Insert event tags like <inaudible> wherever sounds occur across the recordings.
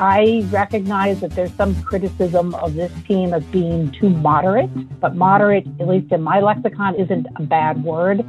I recognize that there's some criticism of this team as being too moderate, but moderate, at least in my lexicon, isn't a bad word.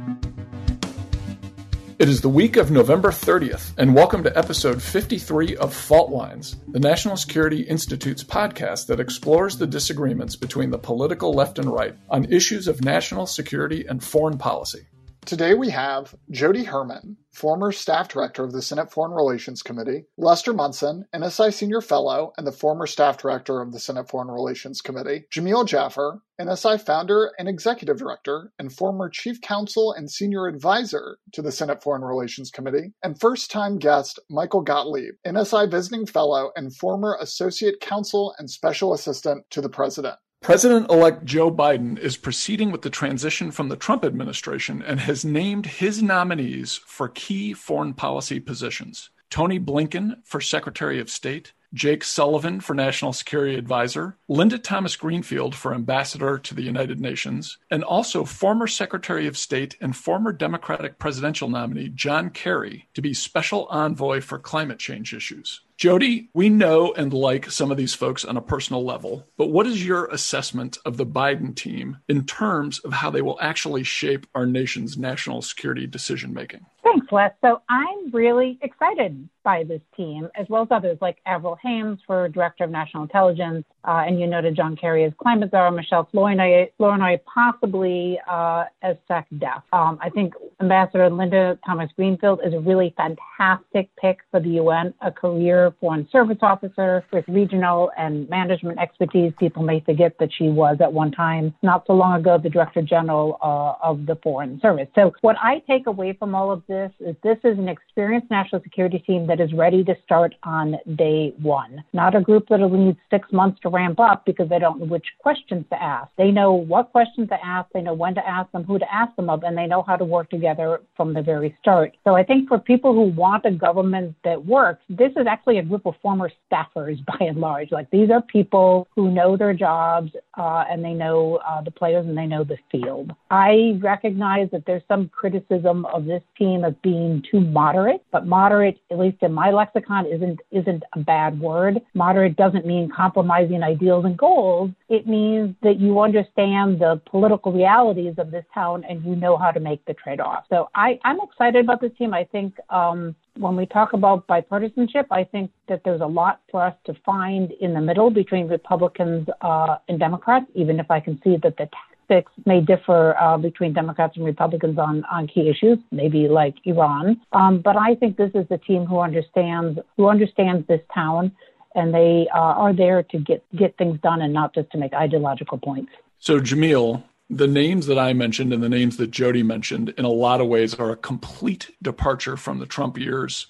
It is the week of November 30th, and welcome to episode 53 of Fault Lines, the National Security Institute's podcast that explores the disagreements between the political left and right on issues of national security and foreign policy. Today we have Jody Herman, former staff director of the Senate Foreign Relations Committee, Lester Munson, NSI Senior Fellow and the former staff director of the Senate Foreign Relations Committee, Jamil Jaffer, NSI founder and executive director and former chief counsel and senior advisor to the Senate Foreign Relations Committee, and first time guest Michael Gottlieb, NSI visiting fellow and former associate counsel and special assistant to the president. President elect Joe Biden is proceeding with the transition from the Trump administration and has named his nominees for key foreign policy positions Tony Blinken for Secretary of State, Jake Sullivan for National Security Advisor, Linda Thomas Greenfield for Ambassador to the United Nations, and also former Secretary of State and former Democratic presidential nominee John Kerry to be Special Envoy for Climate Change Issues. Jody, we know and like some of these folks on a personal level, but what is your assessment of the Biden team in terms of how they will actually shape our nation's national security decision making? Thanks, Les. So I'm really excited by this team, as well as others like Avril Haines for Director of National Intelligence, uh, and you noted John Kerry as climate czar, Michelle Flournoy possibly uh, as SecDef. Um, I think Ambassador Linda Thomas Greenfield is a really fantastic pick for the UN, a career foreign service officer with regional and management expertise. People may forget that she was at one time, not so long ago, the Director General uh, of the Foreign Service. So what I take away from all of this is this is an experienced national security team that is ready to start on day one, not a group that will need six months to ramp up because they don't know which questions to ask. They know what questions to ask, they know when to ask them, who to ask them of, and they know how to work together from the very start. So I think for people who want a government that works, this is actually a group of former staffers <laughs> by and large. Like these are people who know their jobs uh, and they know uh, the players and they know the field. I recognize that there's some criticism of this team as being too moderate, but moderate, at least in my lexicon, isn't isn't a bad word. Moderate doesn't mean compromising ideals and goals. It means that you understand the political realities of this town and you know how to make the trade-off. So I, I'm excited about this team. I think um, when we talk about bipartisanship, I think that there's a lot for us to find in the middle between Republicans uh, and Democrats, even if I can see that the tactics may differ uh, between Democrats and Republicans on, on key issues, maybe like Iran. Um, but I think this is a team who understands who understands this town, and they uh, are there to get get things done and not just to make ideological points. So, Jamil, the names that I mentioned and the names that Jody mentioned, in a lot of ways, are a complete departure from the Trump years.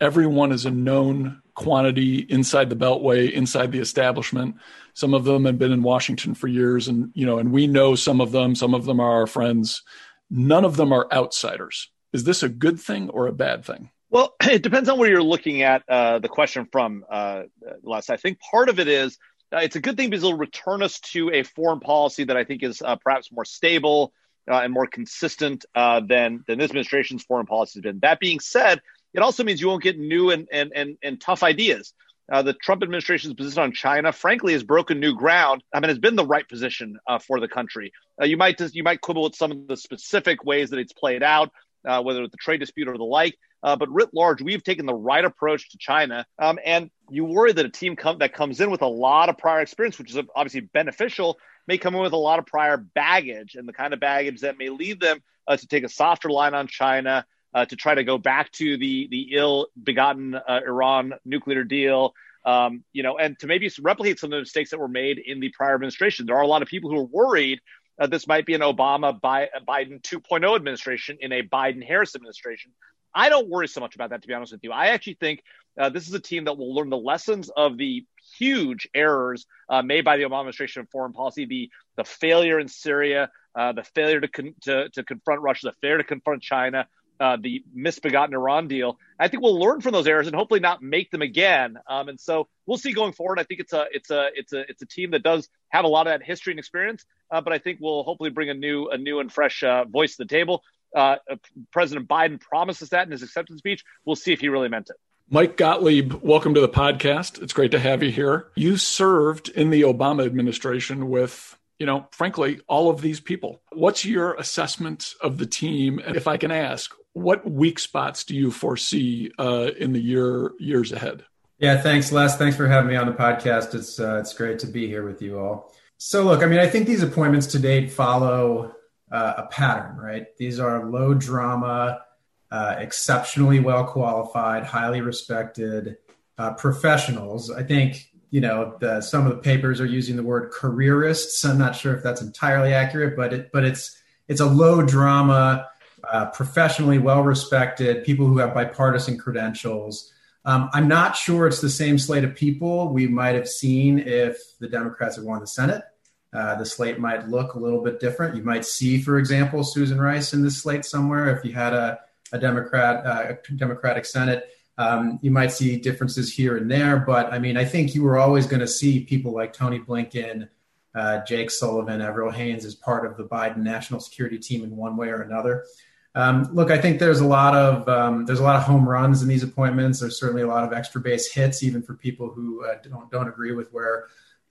Everyone is a known quantity inside the Beltway, inside the establishment. Some of them have been in Washington for years, and you know, and we know some of them. Some of them are our friends. None of them are outsiders. Is this a good thing or a bad thing? Well, <clears throat> it depends on where you're looking at uh, the question from, uh, Les. I think part of it is uh, it's a good thing because it'll return us to a foreign policy that I think is uh, perhaps more stable uh, and more consistent uh, than than this administration's foreign policy has been. That being said, it also means you won't get new and and and, and tough ideas. Uh, the Trump administration's position on China, frankly, has broken new ground. I mean, it's been the right position uh, for the country. you might just, you might quibble with some of the specific ways that it's played out, whether it's the trade dispute or the like. Uh, but writ large, we've taken the right approach to China. Um, and you worry that a team that comes in with a lot of prior experience, which is obviously beneficial, may come in with a lot of prior baggage and the kind of baggage that may lead them uh, to take a softer line on China, uh, to try to go back to the the ill-begotten uh, Iran nuclear deal. Um, you know, and to maybe replicate some of the mistakes that were made in the prior administration. There are a lot of people who are worried uh, this might be an Obama Biden 2.0 administration in a Biden Harris administration. I don't worry so much about that, to be honest with you. I actually think uh, this is a team that will learn the lessons of the huge errors uh, made by the Obama administration of foreign policy, the the failure in Syria, uh, the failure to, con- to, to confront Russia, the failure to confront China, uh, the misbegotten Iran deal. I think we'll learn from those errors and hopefully not make them again. Um, and so we'll see going forward. I think it's a it's a it's a it's a team that does have a lot of that history and experience, uh, but I think we'll hopefully bring a new a new and fresh uh, voice to the table. Uh, President Biden promises that in his acceptance speech. We'll see if he really meant it. Mike Gottlieb, welcome to the podcast. It's great to have you here. You served in the Obama administration with you know, frankly, all of these people. What's your assessment of the team? And if I can ask, what weak spots do you foresee uh, in the year years ahead? Yeah, thanks, Les. Thanks for having me on the podcast. It's uh, it's great to be here with you all. So, look, I mean, I think these appointments to date follow uh, a pattern, right? These are low drama, uh, exceptionally well qualified, highly respected uh, professionals. I think you know, the, some of the papers are using the word careerists. I'm not sure if that's entirely accurate, but it, but it's it's a low drama, uh, professionally well respected people who have bipartisan credentials. Um, I'm not sure it's the same slate of people we might have seen if the Democrats had won the Senate. Uh, the slate might look a little bit different. You might see, for example, Susan Rice in this slate somewhere if you had a, a Democrat, uh, a Democratic Senate. Um, you might see differences here and there, but I mean, I think you were always going to see people like Tony Blinken, uh, Jake Sullivan, Avril Haines as part of the Biden national security team in one way or another. Um, look, I think there's a lot of um, there's a lot of home runs in these appointments. There's certainly a lot of extra base hits, even for people who uh, don't don't agree with where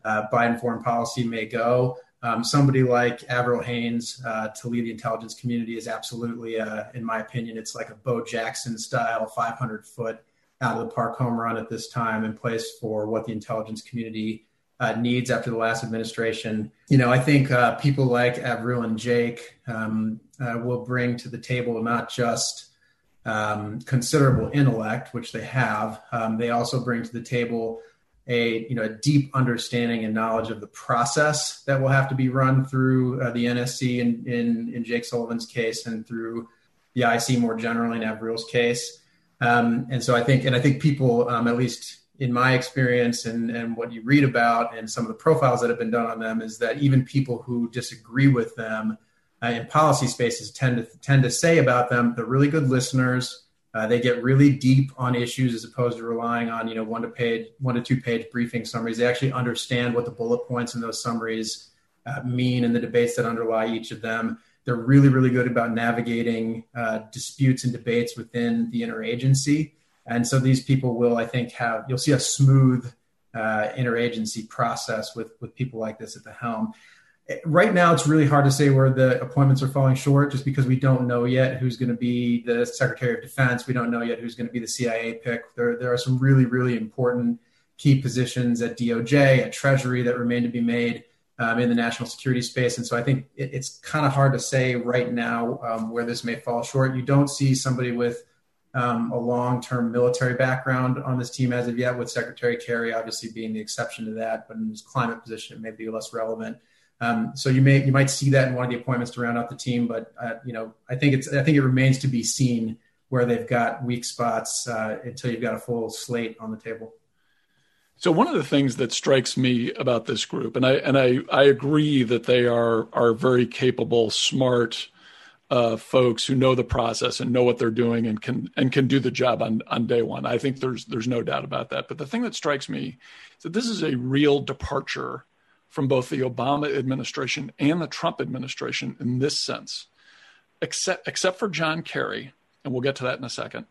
uh, Biden foreign policy may go. Um, somebody like Avril Haines uh, to lead the intelligence community is absolutely, uh, in my opinion, it's like a Bo Jackson style 500 foot out of the park home run at this time in place for what the intelligence community uh, needs after the last administration. You know, I think uh, people like Avril and Jake um, uh, will bring to the table not just um, considerable intellect, which they have, um, they also bring to the table a you know a deep understanding and knowledge of the process that will have to be run through uh, the NSC in, in in Jake Sullivan's case and through the IC more generally in Avril's case. Um, and so I think and I think people, um, at least in my experience and and what you read about and some of the profiles that have been done on them, is that even people who disagree with them uh, in policy spaces tend to tend to say about them they're really good listeners uh, they get really deep on issues as opposed to relying on you know one to page one to two page briefing summaries. They actually understand what the bullet points in those summaries uh, mean and the debates that underlie each of them. They're really really good about navigating uh, disputes and debates within the interagency. And so these people will, I think, have you'll see a smooth uh, interagency process with with people like this at the helm. Right now it's really hard to say where the appointments are falling short just because we don't know yet who's going to be the secretary of defense. We don't know yet who's going to be the cia pick. There, there are some really really important key positions at doj at treasury that remain to be made um, in the national security space. And so i think it, it's kind of hard to say right now um, where this may fall short. You don't see somebody with um, a long-term military background on this team as of yet with secretary kerry obviously being the exception to that but in his climate position it may be less relevant um, so you may you might see that in one of the appointments to round out the team, but uh, you know I think it's I think it remains to be seen where they've got weak spots uh, until you've got a full slate on the table. So one of the things that strikes me about this group, and I and I, I agree that they are are very capable, smart uh, folks who know the process and know what they're doing and can and can do the job on on day one. I think there's there's no doubt about that. But the thing that strikes me is that this is a real departure from both the Obama administration and the Trump administration in this sense, except except for John Kerry, and we'll get to that in a second.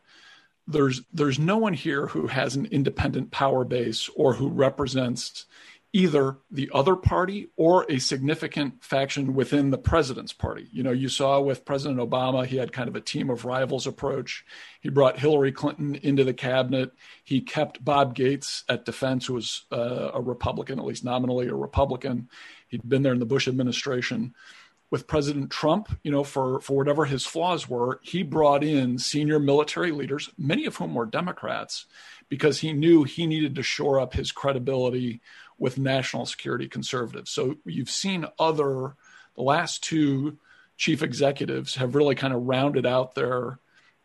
There's there's no one here who has an independent power base or who represents either the other party or a significant faction within the president's party. You know, you saw with President Obama, he had kind of a team of rivals approach. He brought Hillary Clinton into the cabinet. He kept Bob Gates at defense, who was uh, a Republican, at least nominally a Republican. He'd been there in the Bush administration. With President Trump, you know, for, for whatever his flaws were, he brought in senior military leaders, many of whom were Democrats, because he knew he needed to shore up his credibility with national security conservatives. So you've seen other, the last two chief executives have really kind of rounded out their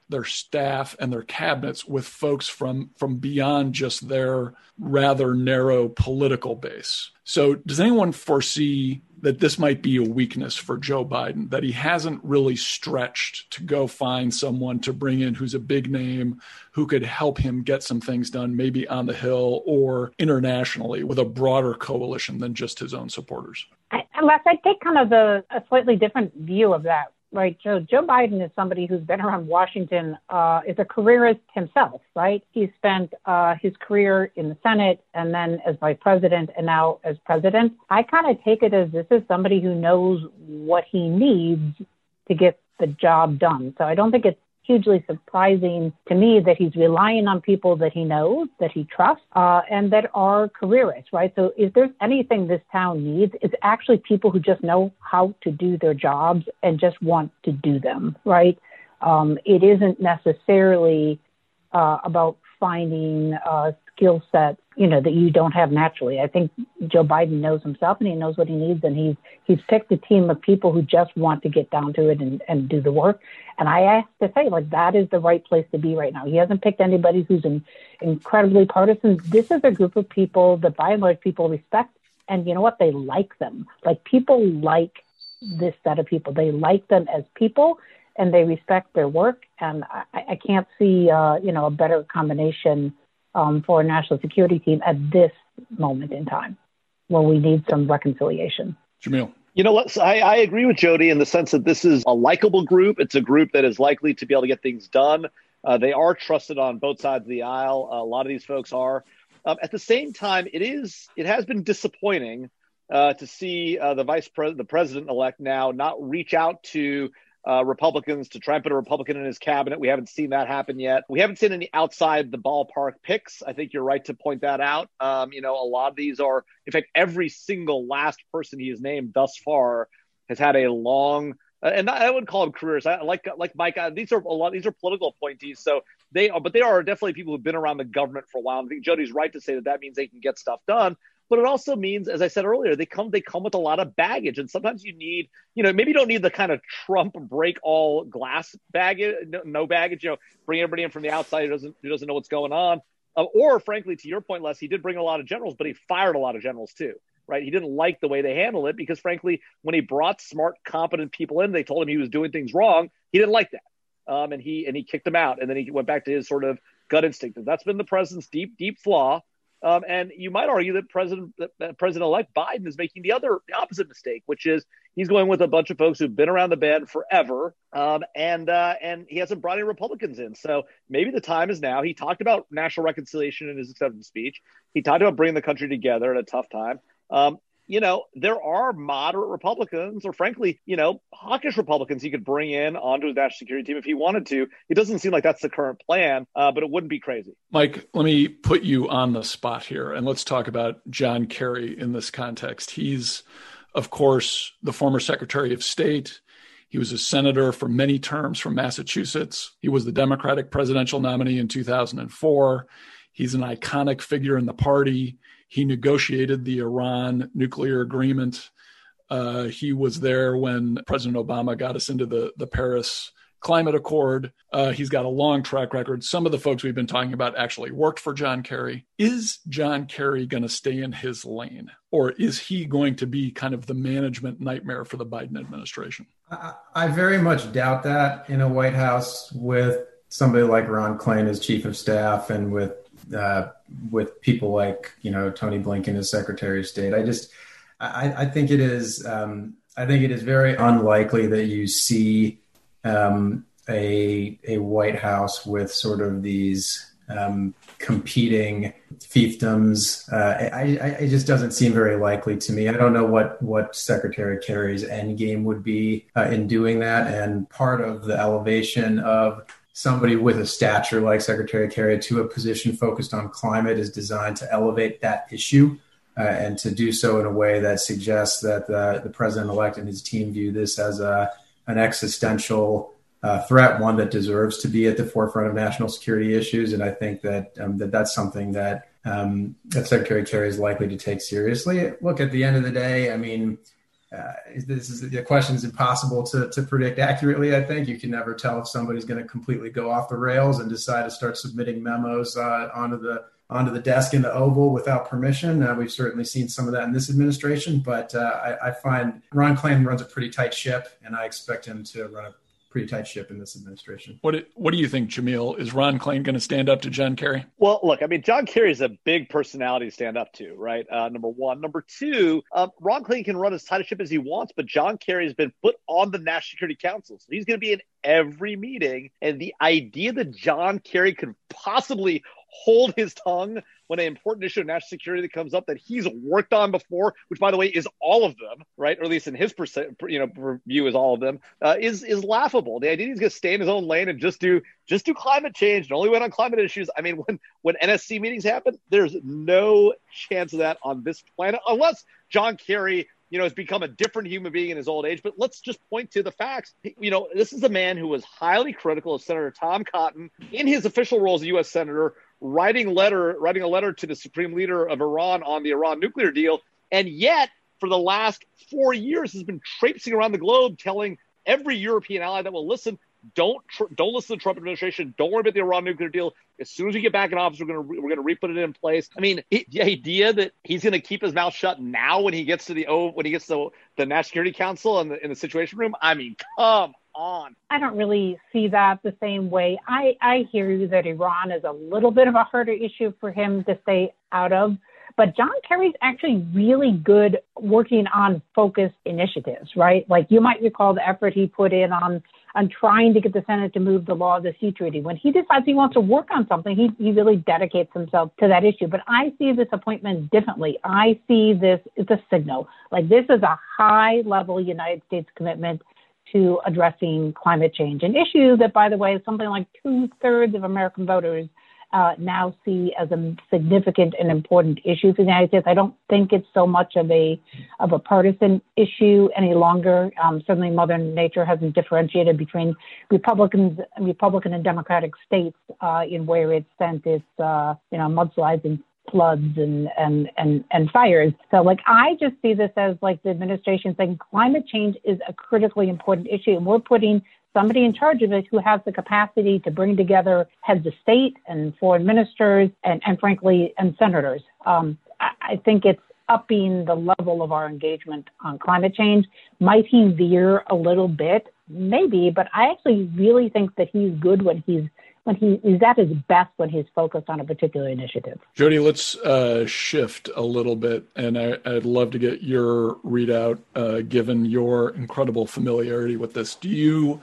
their staff and their cabinets with folks from from beyond just their rather narrow political base. So does anyone foresee that this might be a weakness for Joe Biden, that he hasn't really stretched to go find someone to bring in who's a big name who could help him get some things done, maybe on the Hill or internationally with a broader coalition than just his own supporters? I, unless I take kind of the, a slightly different view of that right? Joe Joe Biden is somebody who's been around Washington, uh, is a careerist himself, right? He spent uh, his career in the Senate and then as vice president and now as president. I kind of take it as this is somebody who knows what he needs to get the job done. So I don't think it's hugely surprising to me that he's relying on people that he knows, that he trusts, uh, and that are careerists, right? So if there's anything this town needs, it's actually people who just know how to do their jobs and just want to do them, right? Um, it isn't necessarily uh, about finding uh, skill sets, you know, that you don't have naturally. I think Joe Biden knows himself and he knows what he needs, and he's he's picked a team of people who just want to get down to it and, and do the work. And I have to say, like that is the right place to be right now. He hasn't picked anybody who's in, incredibly partisan. This is a group of people that, by and large, people respect, and you know what? They like them. Like people like this set of people. They like them as people and they respect their work. And I, I can't see, uh, you know, a better combination um, for a national security team at this moment in time, where we need some reconciliation. Jamil. You know what? I, I agree with Jody in the sense that this is a likable group. It's a group that is likely to be able to get things done. Uh, they are trusted on both sides of the aisle. Uh, a lot of these folks are. Um, at the same time, it is it has been disappointing uh, to see uh, the vice president, the president elect now not reach out to uh, Republicans to try and put a Republican in his cabinet. We haven't seen that happen yet. We haven't seen any outside the ballpark picks. I think you're right to point that out. Um, you know, a lot of these are, in fact, every single last person he has named thus far has had a long, uh, and I wouldn't call them careers. I like like Mike. Uh, these are a lot. These are political appointees. So they are, but they are definitely people who've been around the government for a while. I think Jody's right to say that that means they can get stuff done but it also means, as I said earlier, they come they come with a lot of baggage, and sometimes you need, you know, maybe you don't need the kind of Trump break all glass baggage, no, baggage, you know, bring everybody in from the outside who doesn't who doesn't know what's going on, uh, or frankly, to your point, Les, he did bring a lot of generals, but he fired a lot of generals too. Right, he didn't like the way they handled it because, frankly, when he brought smart, competent people in, they told him he was doing things wrong. He didn't like that, um, and he and he kicked them out, and then he went back to his sort of gut instinct. That's been the president's deep, deep flaw. Um, and you might argue that President President-elect Biden is making the other the opposite mistake, which is he's going with a bunch of folks who've been around the bend forever, um, and uh, and he hasn't brought any Republicans in. So maybe the time is now. He talked about national reconciliation in his acceptance speech. He talked about bringing the country together at a tough time. Um, you know, there are moderate Republicans, or frankly, you know, hawkish Republicans he could bring in onto his national security team if he wanted to. It doesn't seem like that's the current plan, uh, but it wouldn't be crazy. Mike, let me put you on the spot here, and let's talk about John Kerry in this context. He's, of course, the former Secretary of State. He was a senator for many terms from Massachusetts. He was the Democratic presidential nominee in 2004. He's an iconic figure in the party. He negotiated the Iran nuclear agreement. Uh, he was there when President Obama got us into the, the Paris Climate Accord. Uh, he's got a long track record. Some of the folks we've been talking about actually worked for John Kerry. Is John Kerry going to stay in his lane, or is he going to be kind of the management nightmare for the Biden administration? I, I very much doubt that in a White House with somebody like Ron Klain as chief of staff and with uh, with people like you know Tony Blinken as Secretary of State. I just I, I think it is um, I think it is very unlikely that you see um, a a White House with sort of these um, competing fiefdoms. Uh, I, I, it just doesn't seem very likely to me. I don't know what what Secretary Kerry's end game would be uh, in doing that, and part of the elevation of somebody with a stature like Secretary Kerry to a position focused on climate is designed to elevate that issue uh, and to do so in a way that suggests that the, the president elect and his team view this as a, an existential uh, threat, one that deserves to be at the forefront of national security issues. And I think that um, that that's something that um, that Secretary Kerry is likely to take seriously. Look, at the end of the day, I mean, uh, this is the question is impossible to, to predict accurately. I think you can never tell if somebody's going to completely go off the rails and decide to start submitting memos uh, onto the onto the desk in the Oval without permission. Uh, we've certainly seen some of that in this administration, but uh, I, I, find Ron Klain runs a pretty tight ship, and I expect him to run a pretty tight ship in this administration. What What do you think, Jamil? Is Ron Klain going to stand up to John Kerry? Well, look, I mean, John Kerry is a big personality to stand up to, right? Uh, number one. Number two, uh, Ron Klain can run as tight a ship as he wants, but John Kerry has been put on the National Security Council, so he's going to be in every meeting. And the idea that John Kerry could possibly hold his tongue when an important issue of national security that comes up that he's worked on before, which by the way is all of them, right? Or at least in his percent, you know, view is all of them, uh, is is laughable. The idea he's going to stay in his own lane and just do just do climate change and only went on climate issues. I mean, when when NSC meetings happen, there's no chance of that on this planet unless John Kerry you know, has become a different human being in his old age. But let's just point to the facts. You know, this is a man who was highly critical of Senator Tom Cotton in his official role as a U.S. Senator, writing letter writing a letter to the supreme leader of Iran on the Iran nuclear deal, and yet for the last four years has been traipsing around the globe telling every European ally that will listen, don't tr- don't listen to the Trump administration. Don't worry about the Iran nuclear deal. As soon as we get back in office, we're gonna re- we're gonna re-put it in place. I mean, it, the idea that he's gonna keep his mouth shut now when he gets to the oh when he gets to the National Security Council and the, in the Situation Room. I mean, come on. I don't really see that the same way. I, I hear you that Iran is a little bit of a harder issue for him to stay out of. But John Kerry's actually really good working on focused initiatives, right? Like you might recall the effort he put in on on trying to get the Senate to move the law of the sea treaty. When he decides he wants to work on something, he, he really dedicates himself to that issue. But I see this appointment differently. I see this as a signal. Like this is a high level United States commitment to addressing climate change, an issue that, by the way, is something like two thirds of American voters uh, now see as a significant and important issue for the United States. I don't think it's so much of a of a partisan issue any longer. Um, certainly, Mother Nature hasn't differentiated between Republicans, Republican and Democratic states uh, in where it's sent its uh, you know mudslides and floods and, and, and, and fires. So like, I just see this as like the administration saying climate change is a critically important issue and we're putting somebody in charge of it who has the capacity to bring together heads of state and foreign ministers and, and frankly, and senators. Um, I, I think it's upping the level of our engagement on climate change. Might he veer a little bit? Maybe, but I actually really think that he's good when he's when he is at his best when he's focused on a particular initiative. Jody, let's uh, shift a little bit, and I, would love to get your readout, uh, given your incredible familiarity with this. Do you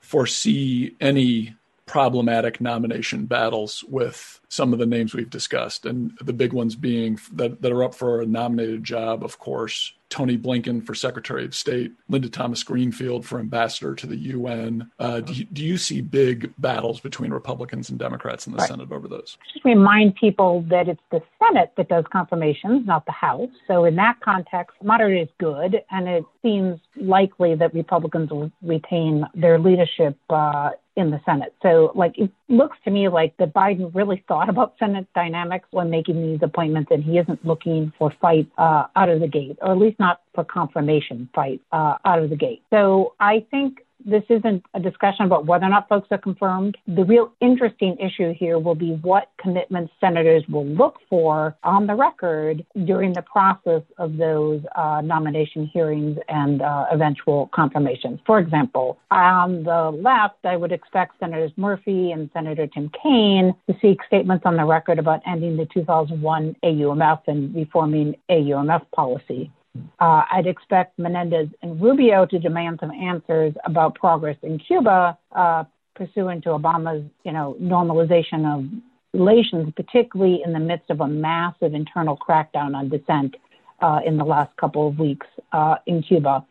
foresee any problematic nomination battles with some of the names we've discussed, and the big ones being that, that are up for a nominated job, of course, Tony Blinken for Secretary of State, Linda Thomas Greenfield for Ambassador to the UN. Uh, do, you, do, you, see big battles between Republicans and Democrats in the right. Senate over those? Just remind people that it's the Senate that does confirmations, not the House. So in that context, moderate is good, and it seems likely that Republicans will retain their leadership uh, in the Senate. So, like, it looks to me like that Biden really thought about Senate dynamics when making these appointments, and he isn't looking for fight uh, out of the gate, or at least not for confirmation fight uh, out of the gate. So, I think this isn't a discussion about whether or not folks are confirmed. The real interesting issue here will be what commitments senators will look for on the record during the process of those uh, nomination hearings and uh, eventual confirmations. For example, on the left, I would expect Senators Murphy and Senator Tim Kaine to seek statements on the record about ending the 2001 AUMF and reforming AUMF policy. Uh, I'd expect Menendez and Rubio to demand some answers about progress in Cuba, uh, pursuant to Obama's, you know, normalization of relations, particularly in the midst of a massive internal crackdown on dissent uh, in the last couple of weeks uh, in Cuba.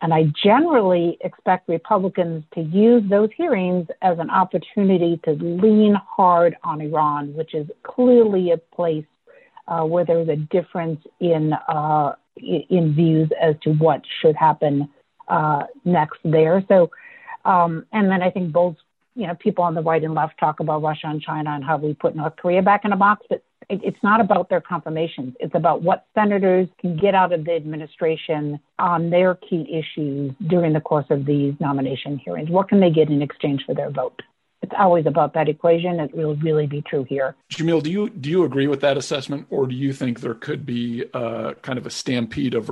And I generally expect Republicans to use those hearings as an opportunity to lean hard on Iran, which is clearly a place uh, where there's a difference in uh, in views as to what should happen uh, next there. So, um, and then I think both, you know, people on the right and left talk about Russia and China and how we put North Korea back in a box, but it, it's not about their confirmations. It's about what senators can get out of the administration on their key issues during the course of these nomination hearings. What can they get in exchange for their vote? It's always about that equation. It will really be true here. Jamil, do you do you agree with that assessment, or do you think there could be uh, kind of a stampede of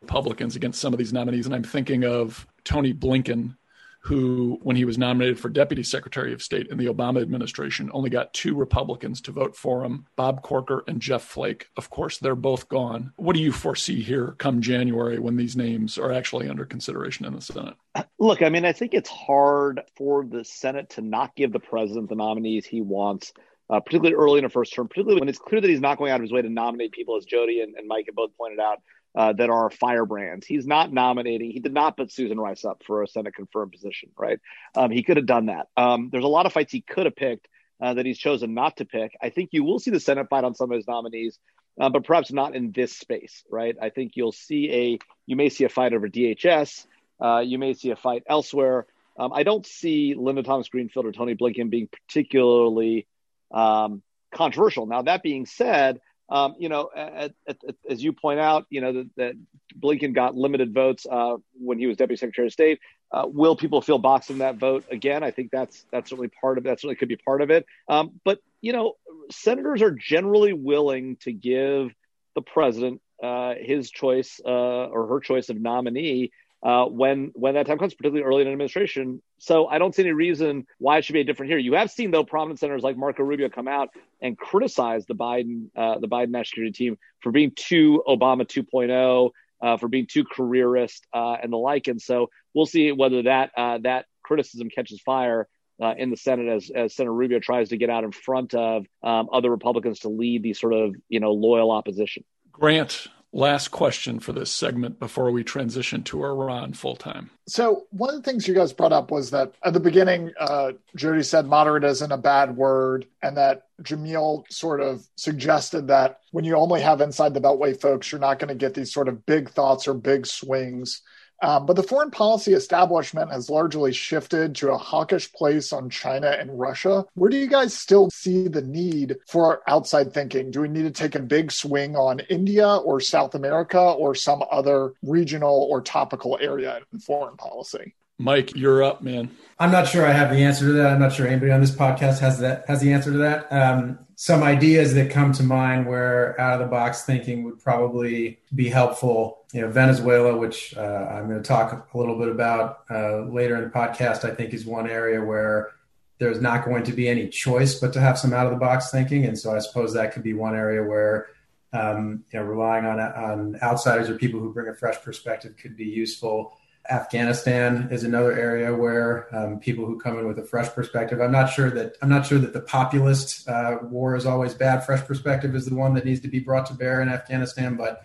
Republicans against some of these nominees? And I'm thinking of Tony Blinken, who, when he was nominated for Deputy Secretary of State in the Obama administration, only got two Republicans to vote for him Bob Corker and Jeff Flake. Of course, they're both gone. What do you foresee here come January when these names are actually under consideration in the Senate? Look, I mean, I think it's hard for the Senate to not give the president the nominees he wants. Uh, particularly early in a first term, particularly when it's clear that he's not going out of his way to nominate people, as Jody and, and Mike have both pointed out, uh, that are firebrands. He's not nominating. He did not put Susan Rice up for a Senate confirmed position, right? Um, he could have done that. Um, there's a lot of fights he could have picked uh, that he's chosen not to pick. I think you will see the Senate fight on some of his nominees, uh, but perhaps not in this space, right? I think you'll see a, you may see a fight over DHS. Uh, you may see a fight elsewhere. Um, I don't see Linda Thomas Greenfield or Tony Blinken being particularly um, controversial. Now, that being said, um, you know, at, at, at, as you point out, you know that, Blinken got limited votes uh, when he was Deputy Secretary of State. Uh, will people feel boxed in that vote again? I think that's that's certainly part of. That certainly could be part of it. Um, but you know, senators are generally willing to give the president uh, his choice uh, or her choice of nominee uh, when when that time comes, particularly early in an administration. So I don't see any reason why it should be a different here. You have seen though prominent senators like Marco Rubio come out and criticize the Biden uh, the Biden national security team for being too Obama 2.0, uh, for being too careerist uh, and the like. And so we'll see whether that uh, that criticism catches fire. Uh, in the Senate, as, as Senator Rubio tries to get out in front of um, other Republicans to lead the sort of you know loyal opposition. Grant, last question for this segment before we transition to Iran full time. So, one of the things you guys brought up was that at the beginning, uh, Jody said moderate isn't a bad word, and that Jamil sort of suggested that when you only have inside the Beltway folks, you're not going to get these sort of big thoughts or big swings. Um, but the foreign policy establishment has largely shifted to a hawkish place on China and Russia. Where do you guys still see the need for outside thinking? Do we need to take a big swing on India or South America or some other regional or topical area in foreign policy? Mike, you're up, man. I'm not sure I have the answer to that. I'm not sure anybody on this podcast has that has the answer to that. Um, some ideas that come to mind where out of the box thinking would probably be helpful. You know, Venezuela, which uh, I'm going to talk a little bit about uh, later in the podcast, I think is one area where there's not going to be any choice but to have some out of the box thinking, and so I suppose that could be one area where um, you know relying on on outsiders or people who bring a fresh perspective could be useful. Afghanistan is another area where um, people who come in with a fresh perspective. I'm not sure that I'm not sure that the populist uh, war is always bad. Fresh perspective is the one that needs to be brought to bear in Afghanistan, but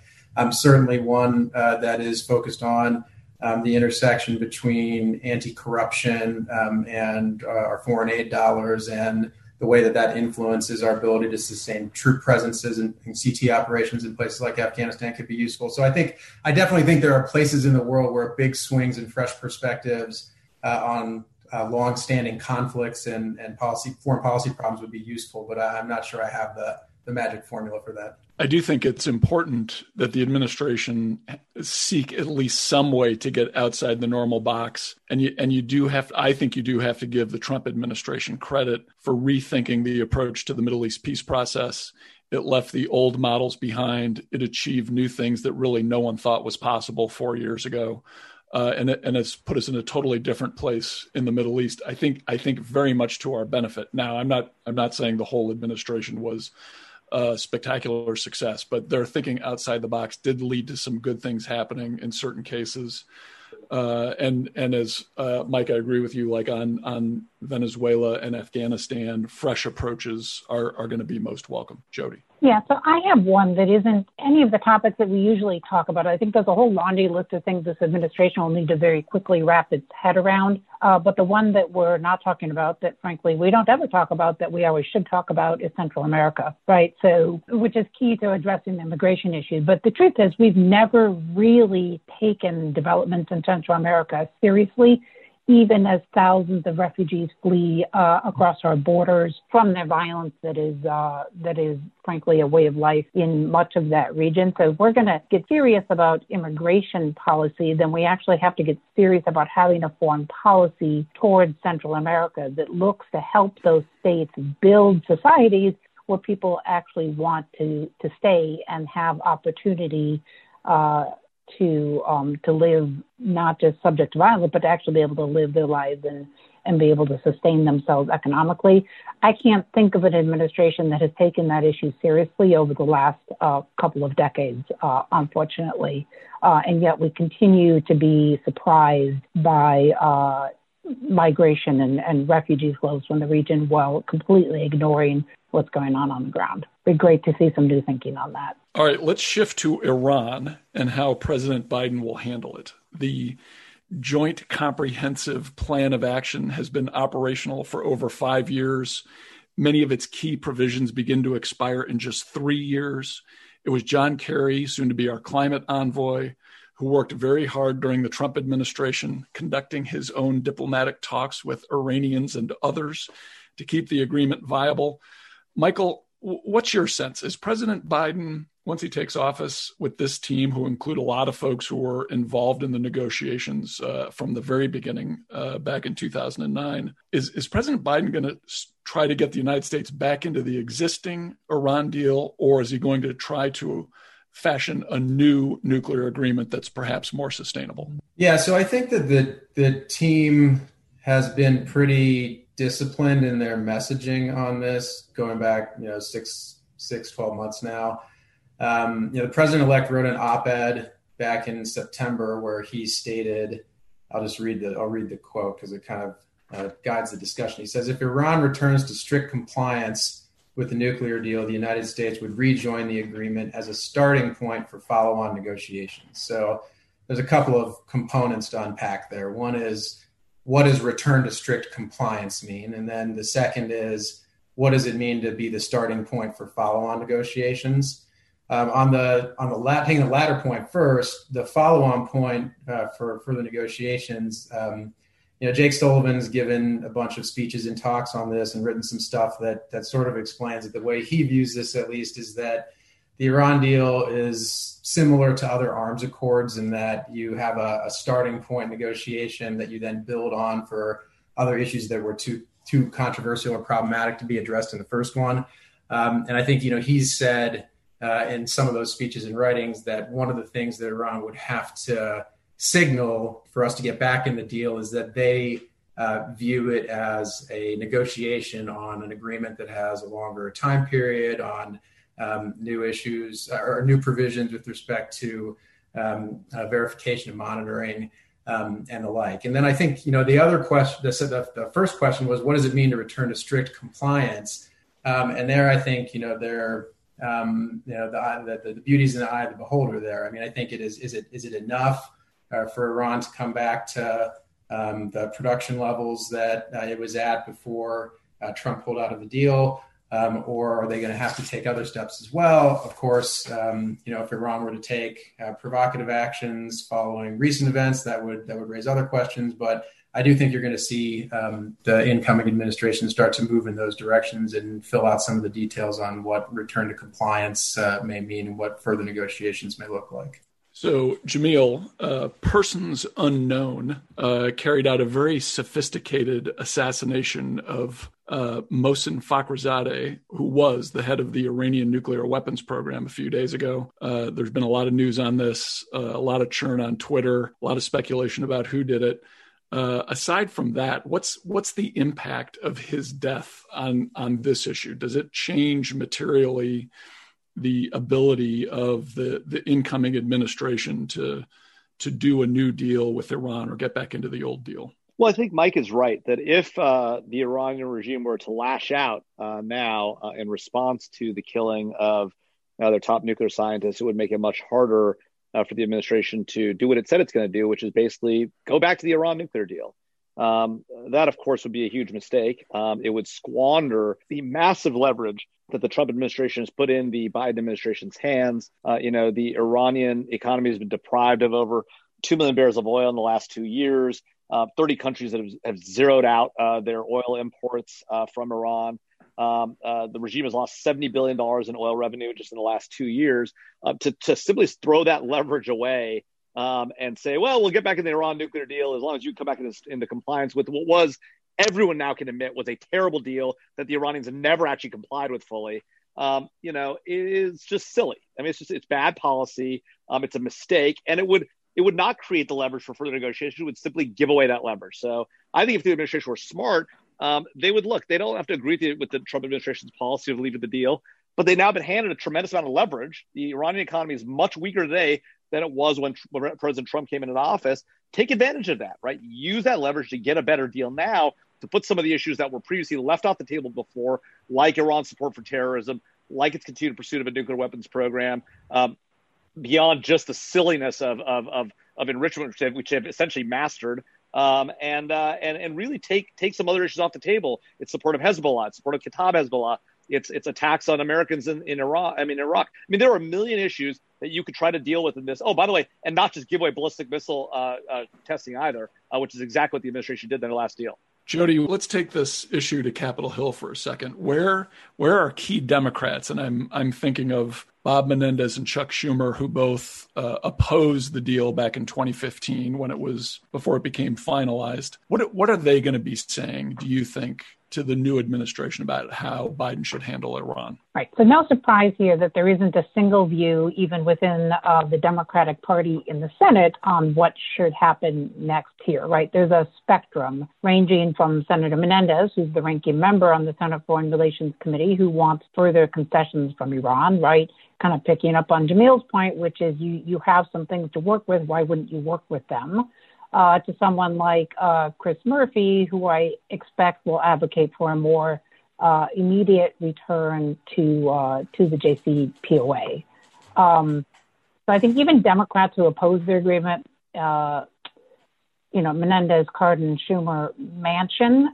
certainly one uh, that is focused on um, the intersection between anti-corruption um, and uh, our foreign aid dollars and the way that that influences our ability to sustain troop presences and, and, CT operations in places like Afghanistan could be useful. So I think I definitely think there are places in the world where big swings and fresh perspectives uh, on uh, long-standing conflicts and, and policy foreign policy problems would be useful. But I, I'm not sure I have the the magic formula for that. I do think it's important that the administration seek at least some way to get outside the normal box. And you, and you do have, I think you do have to give the Trump administration credit for rethinking the approach to the Middle East peace process. It left the old models behind. It achieved new things that really no one thought was possible four years ago. Uh, and it, and it's put us in a totally different place in the Middle East. I think I think very much to our benefit. Now, I'm not I'm not saying the whole administration was uh, spectacular success, but their thinking outside the box did lead to some good things happening in certain cases. Uh, and and as uh, Mike, I agree with you. Like on on Venezuela and Afghanistan, fresh approaches are are going to be most welcome. Jody. Yeah, so I have one that isn't any of the topics that we usually talk about. I think there's a whole laundry list of things this administration will need to very quickly wrap its head around. Uh, but the one that we're not talking about, that frankly we don't ever talk about, that we always should talk about, is Central America, right? So, which is key to addressing the immigration issue. But the truth is, we've never really taken developments in Central America seriously even as thousands of refugees flee uh, across our borders from the violence that is uh, that is frankly a way of life in much of that region. So if we're going to get serious about immigration policy, then we actually have to get serious about having a foreign policy towards Central America that looks to help those states build societies where people actually want to to stay and have opportunity uh, to um, to live not just subject to violence, but to actually be able to live their lives and and be able to sustain themselves economically. I can't think of an administration that has taken that issue seriously over the last uh, couple of decades, uh, unfortunately. Uh, and yet we continue to be surprised by uh, migration and, and refugee flows from the region while completely ignoring what's going on on the ground. Be great to see some new thinking on that. All right, let's shift to Iran and how President Biden will handle it. The Joint Comprehensive Plan of Action has been operational for over five years. Many of its key provisions begin to expire in just three years. It was John Kerry, soon to be our climate envoy, who worked very hard during the Trump administration, conducting his own diplomatic talks with Iranians and others to keep the agreement viable. Michael, what's your sense? Is President Biden, once he takes office with this team, who include a lot of folks who were involved in the negotiations uh, from the very beginning uh, back in 2009, is, is President Biden going to try to get the United States back into the existing Iran deal, or is he going to try to fashion a new nuclear agreement that's perhaps more sustainable? Yeah, so I think that the the team has been pretty disciplined in their messaging on this, going back, you know, six, six, 12 months now. Um, you know, the president elect wrote an op-ed back in September where he stated, I'll just read the, I'll read the quote because it kind of uh, guides the discussion. He says, if Iran returns to strict compliance with the nuclear deal, the United States would rejoin the agreement as a starting point for follow on negotiations. So there's a couple of components to unpack there. One is what does return to strict compliance mean? And then the second is what does it mean to be the starting point for follow on negotiations? Um, on the on the lat- taking the latter point first, the follow on point uh, for further negotiations. Um, you know, Jake Sullivan's given a bunch of speeches and talks on this and written some stuff that that sort of explains it. The way he views this, at least, is that the Iran deal is similar to other arms accords in that you have a, a starting point negotiation that you then build on for other issues that were too too controversial or problematic to be addressed in the first one. Um, and I think you know he's said uh, in some of those speeches and writings that one of the things that Iran would have to signal for us to get back in the deal is that they uh, view it as a negotiation on an agreement that has a longer time period on um, new issues uh, or new provisions with respect to um, uh, verification and monitoring um, and the like. And then I think you know the other question, the, the, first question was, what does it mean to return to strict compliance? Um, and there, I think you know there, um, you know the, the the beauty's in the eye of the beholder. There, I mean, I think it is. Is it is it enough? uh, for Iran to come back to um, the production levels that uh, it was at before uh, Trump pulled out of the deal? Um, or are they going to have to take other steps as well? Of course, um, you know, if Iran were to take uh, provocative actions following recent events, that would that would raise other questions. But I do think you're going to see um, the incoming administration start to move in those directions and fill out some of the details on what return to compliance uh, may mean and what further negotiations may look like. So, Jamil, uh, persons unknown uh, carried out a very sophisticated assassination of uh, Mohsen Fakhrizadeh, who was the head of the Iranian nuclear weapons program a few days ago. Uh, there's been a lot of news on this, uh, a lot of churn on Twitter, a lot of speculation about who did it. Uh, aside from that, what's what's the impact of his death on on this issue? Does it change materially? The ability of the, the incoming administration to to do a new deal with Iran or get back into the old deal. Well, I think Mike is right that if uh, the Iranian regime were to lash out uh, now uh, in response to the killing of their top nuclear scientists, it would make it much harder uh, for the administration to do what it said it's going to do, which is basically go back to the Iran nuclear deal. Um, that, of course, would be a huge mistake. Um, it would squander the massive leverage that the Trump administration has put in the Biden administration's hands. Uh, you know, the Iranian economy has been deprived of over 2 million barrels of oil in the last two years. Uh, 30 countries that have, have zeroed out uh, their oil imports uh, from Iran. Um, uh, the regime has lost $70 billion in oil revenue just in the last two years. Uh, to, to simply throw that leverage away um, and say, well, we'll get back in the Iran nuclear deal as long as you come back into, into compliance with what was everyone now can admit was a terrible deal that the Iranians never actually complied with fully. um, you know, is just silly. I mean, it's just it's bad policy. Um, it's a mistake, and it would it would not create the leverage for further negotiation. It would simply give away that leverage. So I think if the administration were smart, um, they would look. They don't have to agree with the, with the Trump administration's policy of leaving the deal, but they've now been handed a tremendous amount of leverage. The Iranian economy is much weaker today than it was when, when President Trump came into office. Take advantage of that, right? Use that leverage to get a better deal now to put some of the issues that were previously left off the table before, like Iran's support for terrorism, like its continued pursuit of a nuclear weapons program, um, beyond just the silliness of, of, of, of enrichment, which they've, essentially mastered. Um, and, uh, and and really take take some other issues off the table. It's support of Hezbollah, it's support of Kataib Hezbollah, it's it's attacks on Americans in, in Iraq. I mean Iraq. I mean there are a million issues that you could try to deal with in this. Oh, by the way, and not just give away ballistic missile uh, uh, testing either, uh, which is exactly what the administration did in their last deal. Jody, let's take this issue to Capitol Hill for a second. Where where are key Democrats? And I'm I'm thinking of Bob Menendez and Chuck Schumer, who both uh, opposed the deal back in 2015 when it was before it became finalized. What what are they going to be saying? Do you think to the new administration about how Biden should handle Iran. Right. So, no surprise here that there isn't a single view, even within uh, the Democratic Party in the Senate, on what should happen next here, right? There's a spectrum ranging from Senator Menendez, who's the ranking member on the Senate Foreign Relations Committee, who wants further concessions from Iran, right? Kind of picking up on Jamil's point, which is you, you have some things to work with. Why wouldn't you work with them? Uh, to someone like uh, Chris Murphy, who I expect will advocate for a more uh, immediate return to uh, to the JCPOA. Um, so I think even Democrats who oppose the agreement, uh, you know, Menendez, Cardin, Schumer, Manchin.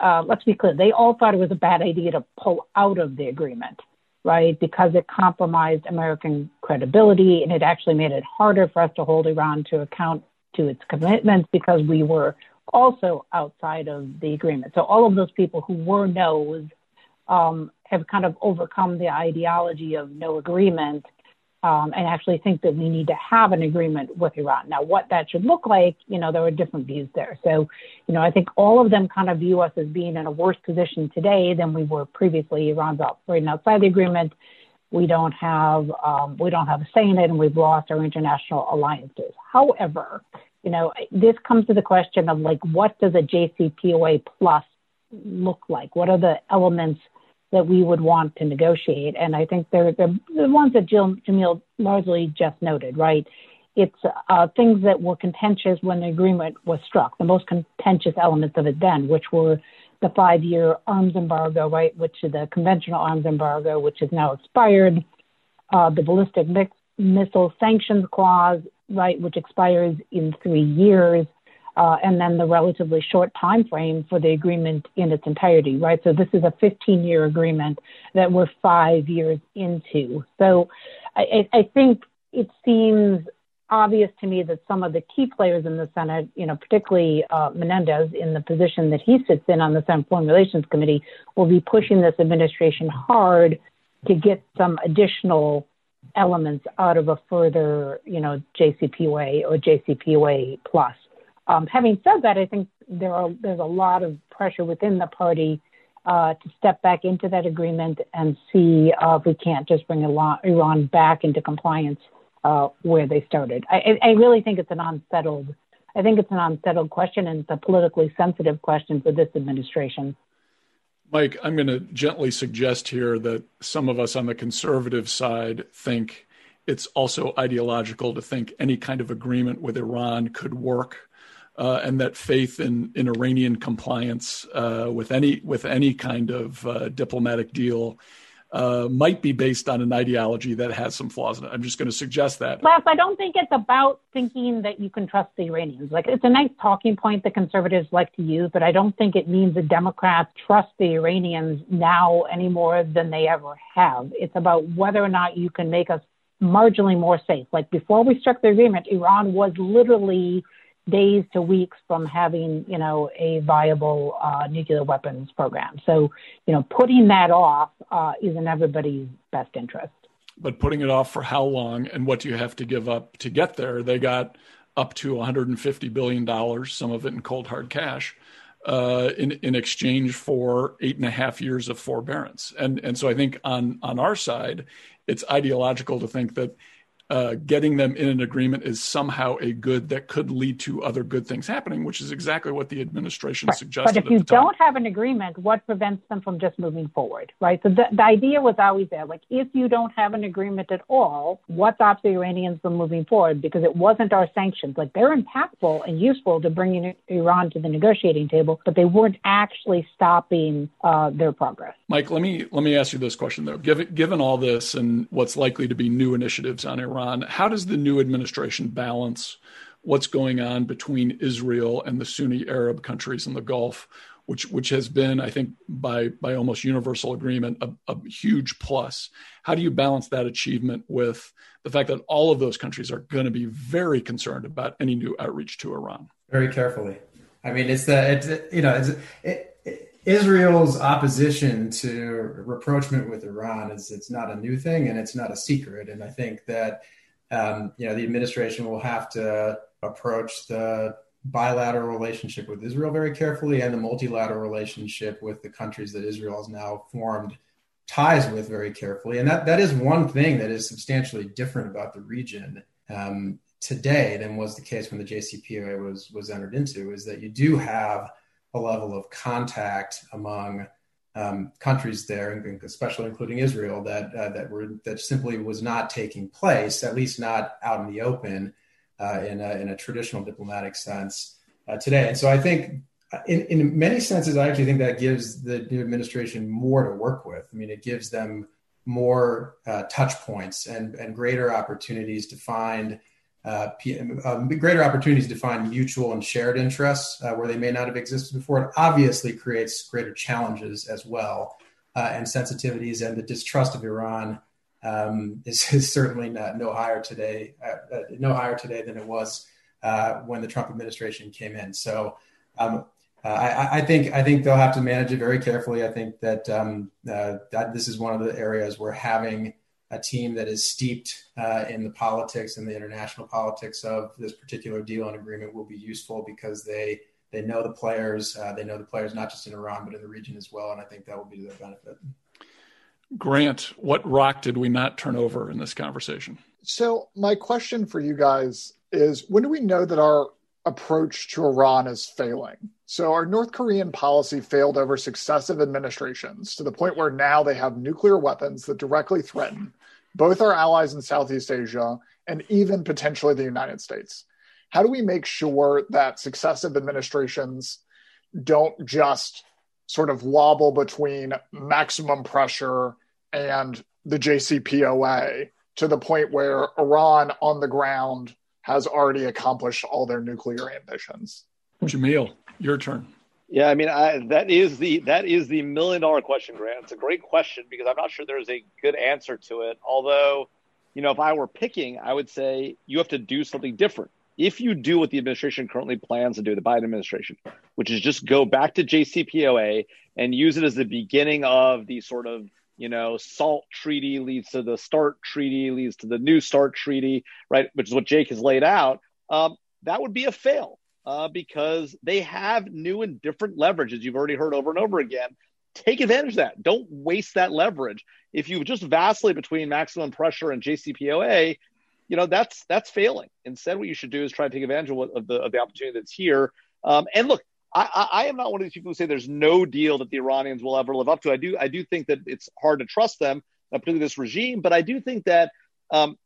uh, let's be clear, they all thought it was a bad idea to pull out of the agreement, right? Because it compromised American credibility and it actually made it harder for us to hold Iran to account to its commitments because we were also outside of the agreement. So all of those people who were no's um, have kind of overcome the ideology of no agreement um, and actually think that we need to have an agreement with Iran. Now, what that should look like, you know, there are different views there. So, you know, I think all of them kind of view us as being in a worse position today than we were previously. Iran's operating outside the agreement. We don't have um, we don't have a say in it, and we've lost our international alliances. However, you know, this comes to the question of like, what does a JCPOA plus look like? What are the elements that we would want to negotiate? And I think they're, they're the ones that Jill, Jamil largely just noted, right? It's uh, things that were contentious when the agreement was struck, the most contentious elements of it then, which were the five year arms embargo, right, which is the conventional arms embargo, which is now expired, uh, the ballistic missile sanctions clause, right, which expires in three years, uh, and then the relatively short time frame for the agreement in its entirety, right? So this is a 15-year agreement that we're five years into. So I, I think it seems obvious to me that some of the key players in the Senate, you know, particularly uh, Menendez in the position that he sits in on the Senate Foreign Relations Committee, will be pushing this administration hard to get some additional elements out of a further, you know, JCPOA or JCPOA plus. Um, having said that, I think there are there's a lot of pressure within the party uh, to step back into that agreement and see uh, if we can't just bring Iran back into compliance uh, where they started. I, I really think it's an unsettled. I think it's an unsettled question and it's a politically sensitive question for this administration. Mike, I'm going to gently suggest here that some of us on the conservative side think it's also ideological to think any kind of agreement with Iran could work. Uh, and that faith in, in Iranian compliance uh, with any with any kind of uh, diplomatic deal uh, might be based on an ideology that has some flaws in it. I'm just going to suggest that. Les, I don't think it's about thinking that you can trust the Iranians. Like, it's a nice talking point that conservatives like to use, but I don't think it means that Democrats trust the Iranians now any more than they ever have. It's about whether or not you can make us marginally more safe. Like, before we struck the agreement, Iran was literally days to weeks from having, you know, a viable uh, nuclear weapons program. So, you know, putting that off uh, is in everybody's best interest. But putting it off for how long and what do you have to give up to get there? They got up to $150 billion, some of it in cold hard cash. uh, in in exchange for eight and a half years of forbearance. And and so I think on on our side, it's ideological to think that uh, getting them in an agreement is somehow a good that could lead to other good things happening, which is exactly what the administration right. suggested. But if you don't have an agreement, what prevents them from just moving forward, right? So the, the idea was always there. Like, if you don't have an agreement at all, what stops the Iranians from moving forward? Because it wasn't our sanctions. Like, they're impactful and useful to bringing Iran to the negotiating table, but they weren't actually stopping uh, their progress. Mike, let me let me ask you this question though. Given given all this and what's likely to be new initiatives on Iran Iran. How does the new administration balance what's going on between Israel and the Sunni Arab countries in the Gulf, which which has been, I think, by by almost universal agreement, a, a huge plus. How do you balance that achievement with the fact that all of those countries are going to be very concerned about any new outreach to Iran? Very carefully. I mean, it's the it's, you know it's, it, Israel's opposition to rapprochement with Iran is it's not a new thing and it's not a secret. And I think that um, you know the administration will have to approach the bilateral relationship with Israel very carefully and the multilateral relationship with the countries that Israel has now formed ties with very carefully. And that that is one thing that is substantially different about the region. Um, today than was the case when the JCPOA was was entered into is that you do have a level of contact among um, countries there, especially including Israel, that uh, that were that simply was not taking place, at least not out in the open, uh, in a, in a traditional diplomatic sense uh, today. And so, I think, uh, in in many senses, I actually think that gives the new administration more to work with. I mean, it gives them more uh, touch points and and greater opportunities to find uh, um, greater opportunities to find mutual and shared interests uh, where they may not have existed before. It obviously creates greater challenges as well uh, and sensitivities, and the distrust of Iran um, <laughs> is, is, certainly not, no higher today, uh, uh, no higher today than it was uh, when the Trump administration came in. So. Um, I, I, think I think they'll have to manage it very carefully. I think that um, that this is one of the areas where having a team that is steeped uh, in the politics and the international politics of this particular deal and agreement will be useful because they they know the players. Uh, they know the players not just in Iran but in the region as well, and I think that will be to their benefit. Grant, what rock did we not turn over in this conversation? So, my question for you guys is: When do we know that our approach to Iran is failing? So, our North Korean policy failed over successive administrations to the point where now they have nuclear weapons that directly threaten both our allies in Southeast Asia and even potentially the United States. How do we make sure that successive administrations don't just sort of wobble between maximum pressure and the JCPOA to the point where Iran on the ground has already accomplished all their nuclear ambitions? Jamil, your turn. Yeah, I mean, I, that is the that is the million dollar question, Grant. It's a great question because I'm not sure there's a good answer to it. Although, you know, if I were picking, I would say you have to do something different. If you do what the administration currently plans to do, the Biden administration, which is just go back to JCPOA and use it as the beginning of the sort of you know, SALT treaty leads to the START treaty leads to the new START treaty, right? Which is what Jake has laid out. Um, that would be a fail uh, because they have new and different leverage, as you've already heard over and over again. Take advantage of that. Don't waste that leverage. If you just vacillate between maximum pressure and JCPOA, you know that's that's failing. Instead, what you should do is try to take advantage of, of the of the opportunity that's here. Um, and look, I, I, am not one of these people who say there's no deal that the Iranians will ever live up to. I do I do think that it's hard to trust them, particularly this regime. But I do think that um,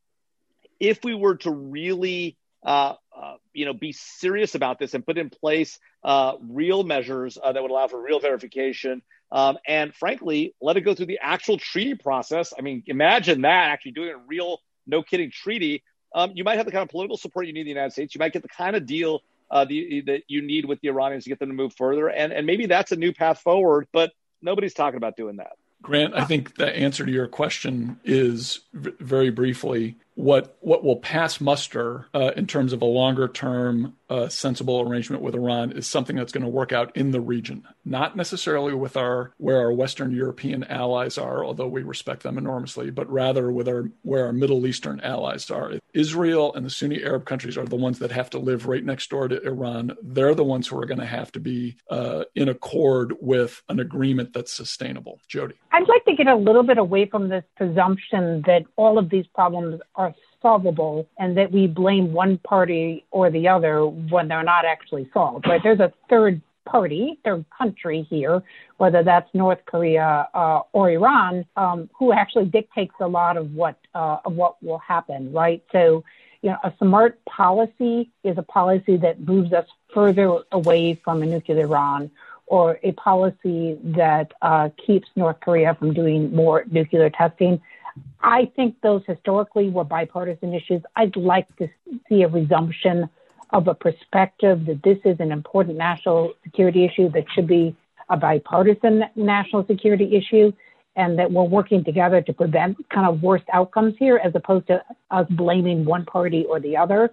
if we were to really uh, uh, you know, be serious about this and put in place uh, real measures uh, that would allow for real verification. Um, and frankly, let it go through the actual treaty process. I mean, imagine that actually doing a real, no kidding treaty. Um, you might have the kind of political support you need in the United States. You might get the kind of deal the, that you need with the Iranians to get them to move further. And, and maybe that's a new path forward, but nobody's talking about doing that. Grant, I think the answer to your question is very briefly what what will pass muster uh, in terms of a longer term uh, sensible arrangement with Iran is something that's going to work out in the region, not necessarily with our where our Western European allies are, although we respect them enormously, but rather with our where our Middle Eastern allies are. Israel and the Sunni Arab countries are the ones that have to live right next door to Iran. They're the ones who are going to have to be uh, in accord with an agreement that's sustainable. Jody. I'd like to get a little bit away from this presumption that all of these problems are solvable and that we blame one party or the other when they're not actually solved, right? There's a third party, third country here, whether that's North Korea uh, or Iran, um, who actually dictates a lot of what uh, of what will happen, right? So, you know, a smart policy is a policy that moves us further away from a nuclear Iran, or a policy that uh, keeps North Korea from doing more nuclear testing. I think those historically were bipartisan issues. I'd like to see a resumption of a perspective that this is an important national security issue that should be a bipartisan national security issue and that we're working together to prevent kind of worst outcomes here as opposed to us blaming one party or the other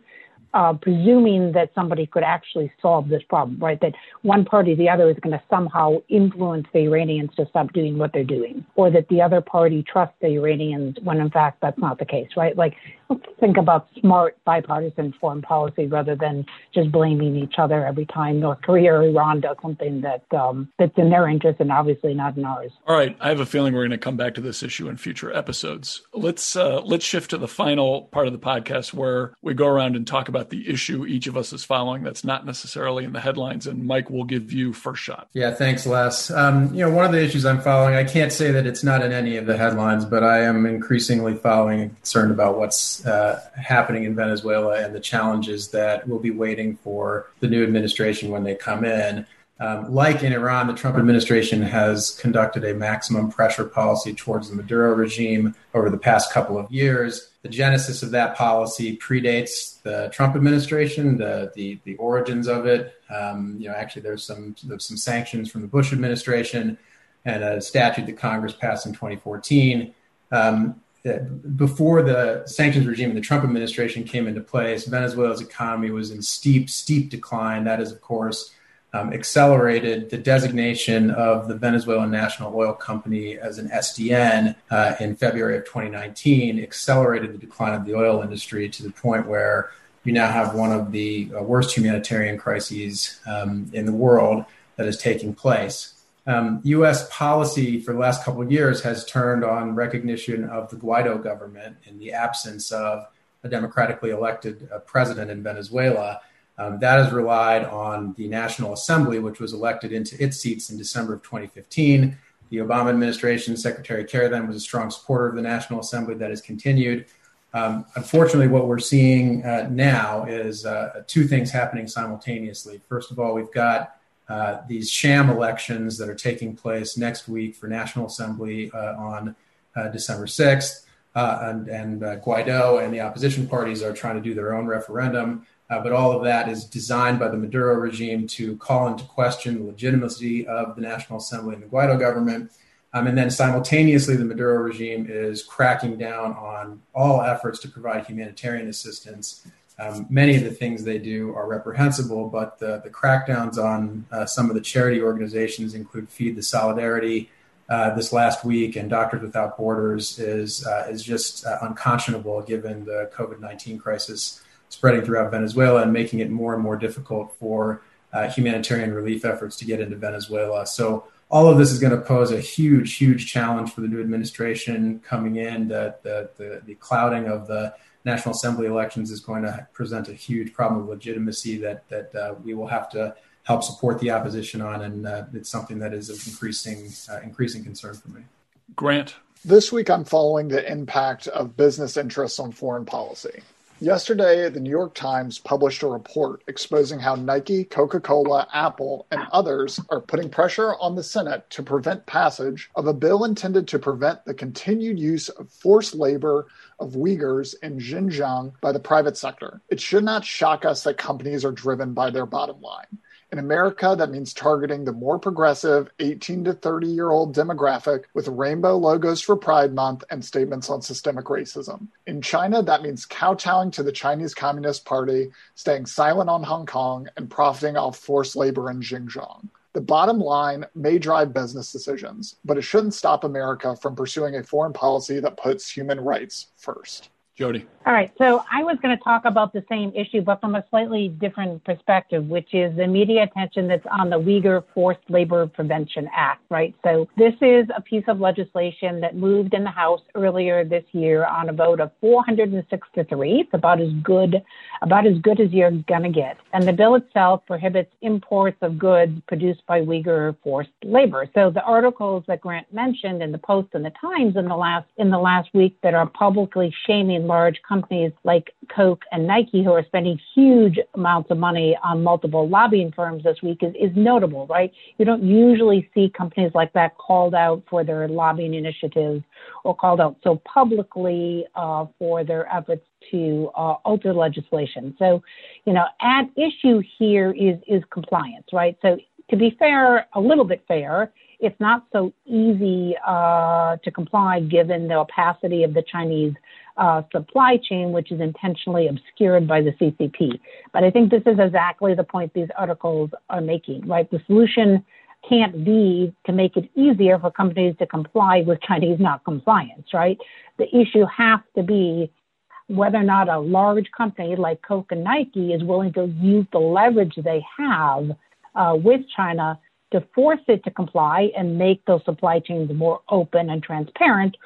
uh, presuming that somebody could actually solve this problem, right? That one party or the other is going to somehow influence the Iranians to stop doing what they're doing, or that the other party trusts the Iranians when in fact that's not the case, right? Like, let's think about smart bipartisan foreign policy rather than just blaming each other every time North Korea or Iran does something that um, that's in their interest and obviously not in ours. All right, I have a feeling we're going to come back to this issue in future episodes. Let's uh, let's shift to the final part of the podcast where we go around and talk about about the issue each of us is following that's not necessarily in the headlines. And Mike will give you first shot. Yeah, thanks, Les. Um, you know, one of the issues I'm following, I can't say that it's not in any of the headlines, but I am increasingly following and concerned about what's uh, happening in Venezuela and the challenges that will be waiting for the new administration when they come in. Um, like in Iran, the Trump administration has conducted a maximum pressure policy towards the Maduro regime over the past couple of years. The genesis of that policy predates the Trump administration, the the, the origins of it. Um, you know, actually, there's some there's some sanctions from the Bush administration and a statute that Congress passed in 2014. Um, before the sanctions regime and the Trump administration came into place, Venezuela's economy was in steep, steep decline. That is, of course, um, accelerated the designation of the Venezuelan National Oil Company as an SDN uh, in February of 2019, accelerated the decline of the oil industry to the point where you now have one of the uh, worst humanitarian crises um, in the world that is taking place. Um, U.S. policy for the last couple of years has turned on recognition of the Guaido government in the absence of a democratically elected uh, president in Venezuela. Um, that has relied on the National Assembly, which was elected into its seats in December of 2015. The Obama administration, Secretary Kerry then was a strong supporter of the National Assembly. That has continued. Um, unfortunately, what we're seeing uh, now is uh, two things happening simultaneously. First of all, we've got uh, these sham elections that are taking place next week for National Assembly uh, on uh, December 6th. Uh, and, and Guaido and the opposition parties are trying to do their own referendum. But all of that is designed by the Maduro regime to call into question the legitimacy of the National Assembly and the Guaido government. Um, and then simultaneously, the Maduro regime is cracking down on all efforts to provide humanitarian assistance. Um, many of the things they do are reprehensible, but the, the crackdowns on uh, some of the charity organizations include Feed the Solidarity uh, this last week and Doctors Without Borders is, uh, is just uh, unconscionable given the COVID 19 crisis spreading throughout Venezuela and making it more and more difficult for uh, humanitarian relief efforts to get into Venezuela. So all of this is going to pose a huge, huge challenge for the new administration coming in. The, the, the, the clouding of the National Assembly elections is going to present a huge problem of legitimacy that, that uh, we will have to help support the opposition on. And uh, it's something that is of increasing, uh, increasing concern for me. Grant. This week, I'm following the impact of business interests on foreign policy. Yesterday, the New York Times published a report exposing how Nike, Coca Cola, Apple, and others are putting pressure on the Senate to prevent passage of a bill intended to prevent the continued use of forced labor of Uyghurs in Xinjiang by the private sector. It should not shock us that companies are driven by their bottom line. In America, that means targeting the more progressive 18 to 30 year old demographic with rainbow logos for Pride Month and statements on systemic racism. In China, that means kowtowing to the Chinese Communist Party, staying silent on Hong Kong, and profiting off forced labor in Xinjiang. The bottom line may drive business decisions, but it shouldn't stop America from pursuing a foreign policy that puts human rights first. Jody. All right. So I was going to talk about the same issue, but from a slightly different perspective, which is the media attention that's on the Uyghur Forced Labor Prevention Act, right? So this is a piece of legislation that moved in the House earlier this year on a vote of 406 to 3. It's about as good, about as good as you're going to get. And the bill itself prohibits imports of goods produced by Uyghur forced labor. So the articles that Grant mentioned in the Post and the Times in the last, in the last week that are publicly shaming large companies like Coke and Nike, who are spending huge amounts of money on multiple lobbying firms this week, is, is notable, right? You don't usually see companies like that called out for their lobbying initiatives or called out so publicly uh, for their efforts to uh, alter legislation. So, you know, at issue here is is compliance, right? So, to be fair, a little bit fair, it's not so easy uh, to comply given the opacity of the Chinese uh, supply chain, which is intentionally obscured by the CCP. But I think this is exactly the point these articles are making, right? The solution can't be to make it easier for companies to comply with Chinese non-compliance, right? The issue has to be whether or not a large company like Coke and Nike is willing to use the leverage they have uh, with China to force it to comply and make those supply chains more open and transparent,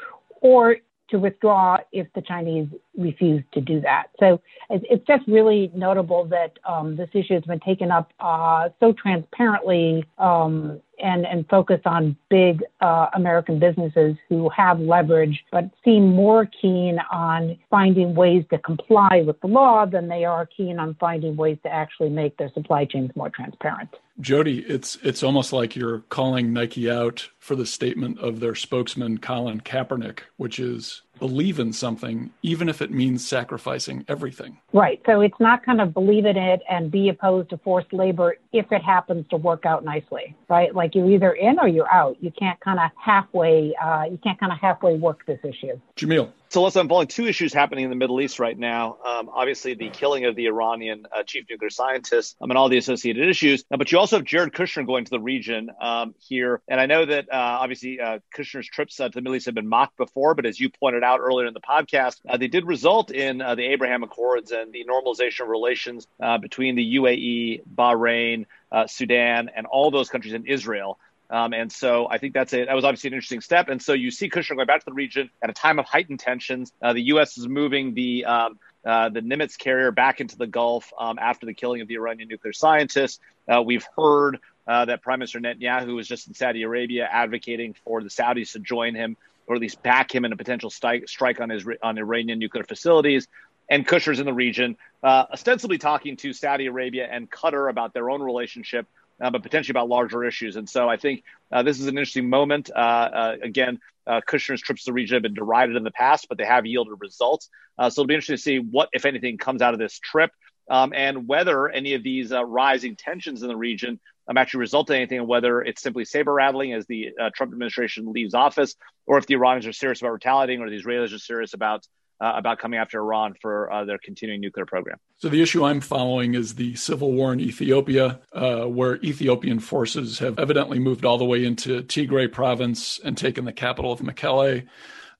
or to withdraw if the Chinese refuse to do that. So it's just really notable that um, this issue has been taken up uh, so transparently um, and, and focused on big uh, American businesses who have leverage, but seem more keen on finding ways to comply with the law than they are keen on finding ways to actually make their supply chains more transparent. Jody, it's it's almost like you're calling Nike out for the statement of their spokesman Colin Kaepernick, which is believe in something, even if it means sacrificing everything. Right. So it's not kind of believe in it and be opposed to forced labor if it happens to work out nicely, right? Like you're either in or you're out. You can't kind of halfway, uh, you can't kind of halfway work this issue. Jamil. So let's unfolding two issues happening in the Middle East right now. Um, obviously, the killing of the Iranian uh, chief nuclear scientist um, and all the associated issues. Uh, but you also have Jared Kushner going to the region um, here. And I know that uh, obviously uh, Kushner's trips uh, to the Middle East have been mocked before, but as you pointed out earlier in the podcast, uh, they did result in the Abraham Accords and the normalization of relations between the UAE, Bahrain, Sudan, and all those countries in Israel. Um, and so I think that's it. That was obviously an interesting step. And so you see Kushner going back to the region at a time of heightened tensions. Uh, the U.S. is moving the um, uh, the Nimitz carrier back into the Gulf um, after the killing of the Iranian nuclear scientist. Uh, we've heard uh, that Prime Minister Netanyahu was just in Saudi Arabia advocating for the Saudis to join him or at least back him in a potential strike, strike on his on Iranian nuclear facilities. And Kushner's in the region, uh, ostensibly talking to Saudi Arabia and Qatar about their own relationship uh, but potentially about larger issues. And so I think uh, this is an interesting moment. Uh, uh again, uh, Kushner's trips to the region have been derided in the past, but they have yielded results. So it'll be interesting to see what, if anything, comes out of this trip. Um, and whether any of these rising tensions in the region um, actually result in anything, whether it's simply saber rattling as the Trump administration leaves office, or if the Iranians are serious about retaliating, or the Israelis are serious about uh, about coming after Iran for uh, their continuing nuclear program. So, the issue I'm following is the civil war in Ethiopia, uh, where Ethiopian forces have evidently moved all the way into Tigray province and taken the capital of Mekelle,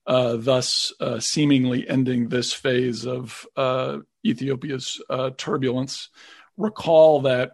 uh, thus uh, seemingly ending this phase of uh, Ethiopia's turbulence. Recall that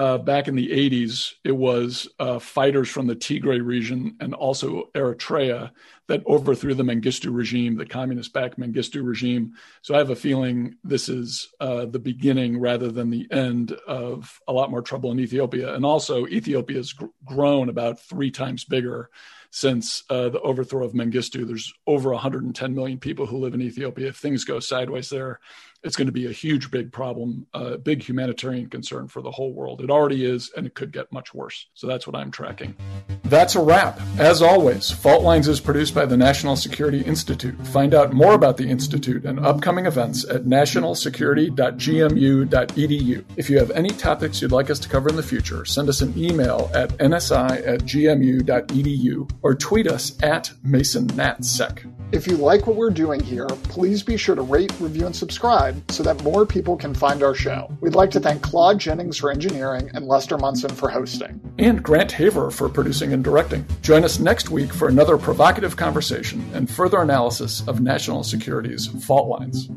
uh, back in the 80s, it was uh, fighters from the Tigray region and also Eritrea that overthrew the Mengistu regime, the communist backed Mengistu regime. So I have a feeling this is uh, the beginning rather than the end of a lot more trouble in Ethiopia. And also, Ethiopia has gr- grown about three times bigger since uh, the overthrow of Mengistu. There's over 110 million people who live in Ethiopia. If things go sideways there, it's going to be a huge, big problem, a big humanitarian concern for the whole world. It already is, and it could get much worse. So that's what I'm tracking. That's a wrap. As always, Fault Lines is produced by the National Security Institute. Find out more about the Institute and upcoming events at nationalsecurity.gmu.edu. If you have any topics you'd like us to cover in the future, send us an email at nsi at gmu.edu or tweet us at MasonNatSec. If you like what we're doing here, please be sure to rate, review, and subscribe so that more people can find our show. We'd like to thank Claude Jennings for engineering and Lester Munson for hosting. And Grant Haver for producing and directing. Join us next week for another provocative conversation and further analysis of national security's fault lines.